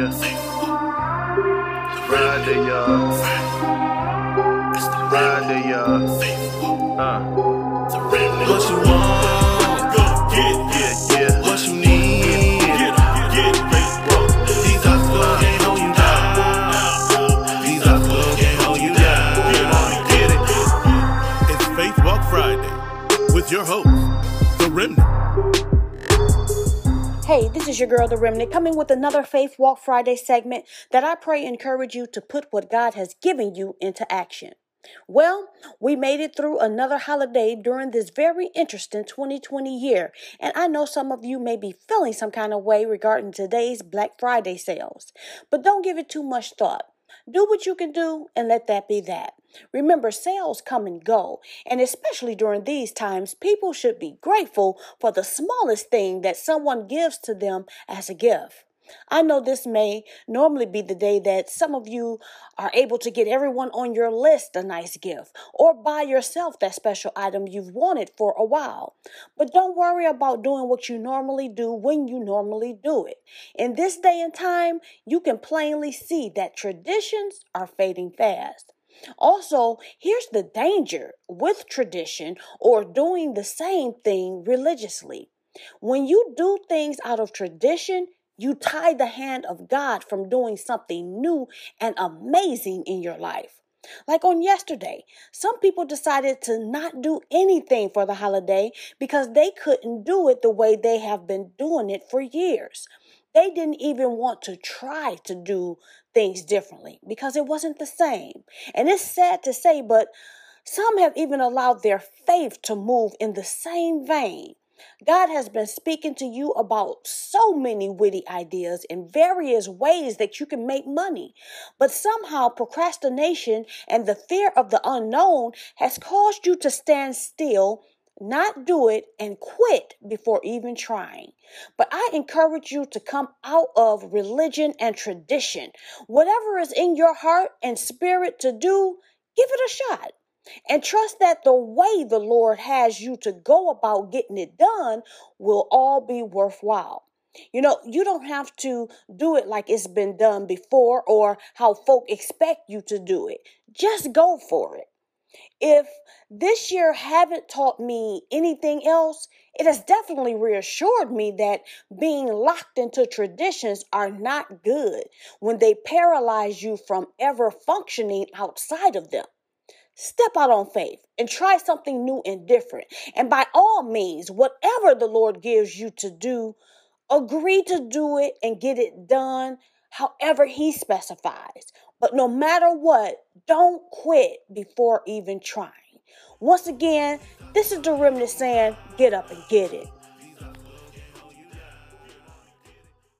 Yeah. Friday, y'all. It's the Friday, y'all. Uh. What you want, go get, Yeah, yeah. What you need, Get get, get. These hustlers can't hold you down. These hustlers can't hold you down. Get it. It's Faith Walk Friday with your host, The Remnant. Hey, this is your girl, The Remnant, coming with another Faith Walk Friday segment that I pray encourage you to put what God has given you into action. Well, we made it through another holiday during this very interesting 2020 year, and I know some of you may be feeling some kind of way regarding today's Black Friday sales. But don't give it too much thought. Do what you can do and let that be that. Remember, sales come and go, and especially during these times, people should be grateful for the smallest thing that someone gives to them as a gift. I know this may normally be the day that some of you are able to get everyone on your list a nice gift or buy yourself that special item you've wanted for a while. But don't worry about doing what you normally do when you normally do it. In this day and time, you can plainly see that traditions are fading fast. Also, here's the danger with tradition or doing the same thing religiously. When you do things out of tradition, you tie the hand of God from doing something new and amazing in your life. Like on yesterday, some people decided to not do anything for the holiday because they couldn't do it the way they have been doing it for years. They didn't even want to try to do things differently because it wasn't the same. And it's sad to say, but some have even allowed their faith to move in the same vein. God has been speaking to you about so many witty ideas in various ways that you can make money. But somehow procrastination and the fear of the unknown has caused you to stand still, not do it, and quit before even trying. But I encourage you to come out of religion and tradition. Whatever is in your heart and spirit to do, give it a shot. And trust that the way the Lord has you to go about getting it done will all be worthwhile. You know, you don't have to do it like it's been done before or how folk expect you to do it. Just go for it. If this year haven't taught me anything else, it has definitely reassured me that being locked into traditions are not good when they paralyze you from ever functioning outside of them. Step out on faith and try something new and different. And by all means, whatever the Lord gives you to do, agree to do it and get it done however He specifies. But no matter what, don't quit before even trying. Once again, this is the remnant saying, get up and get it.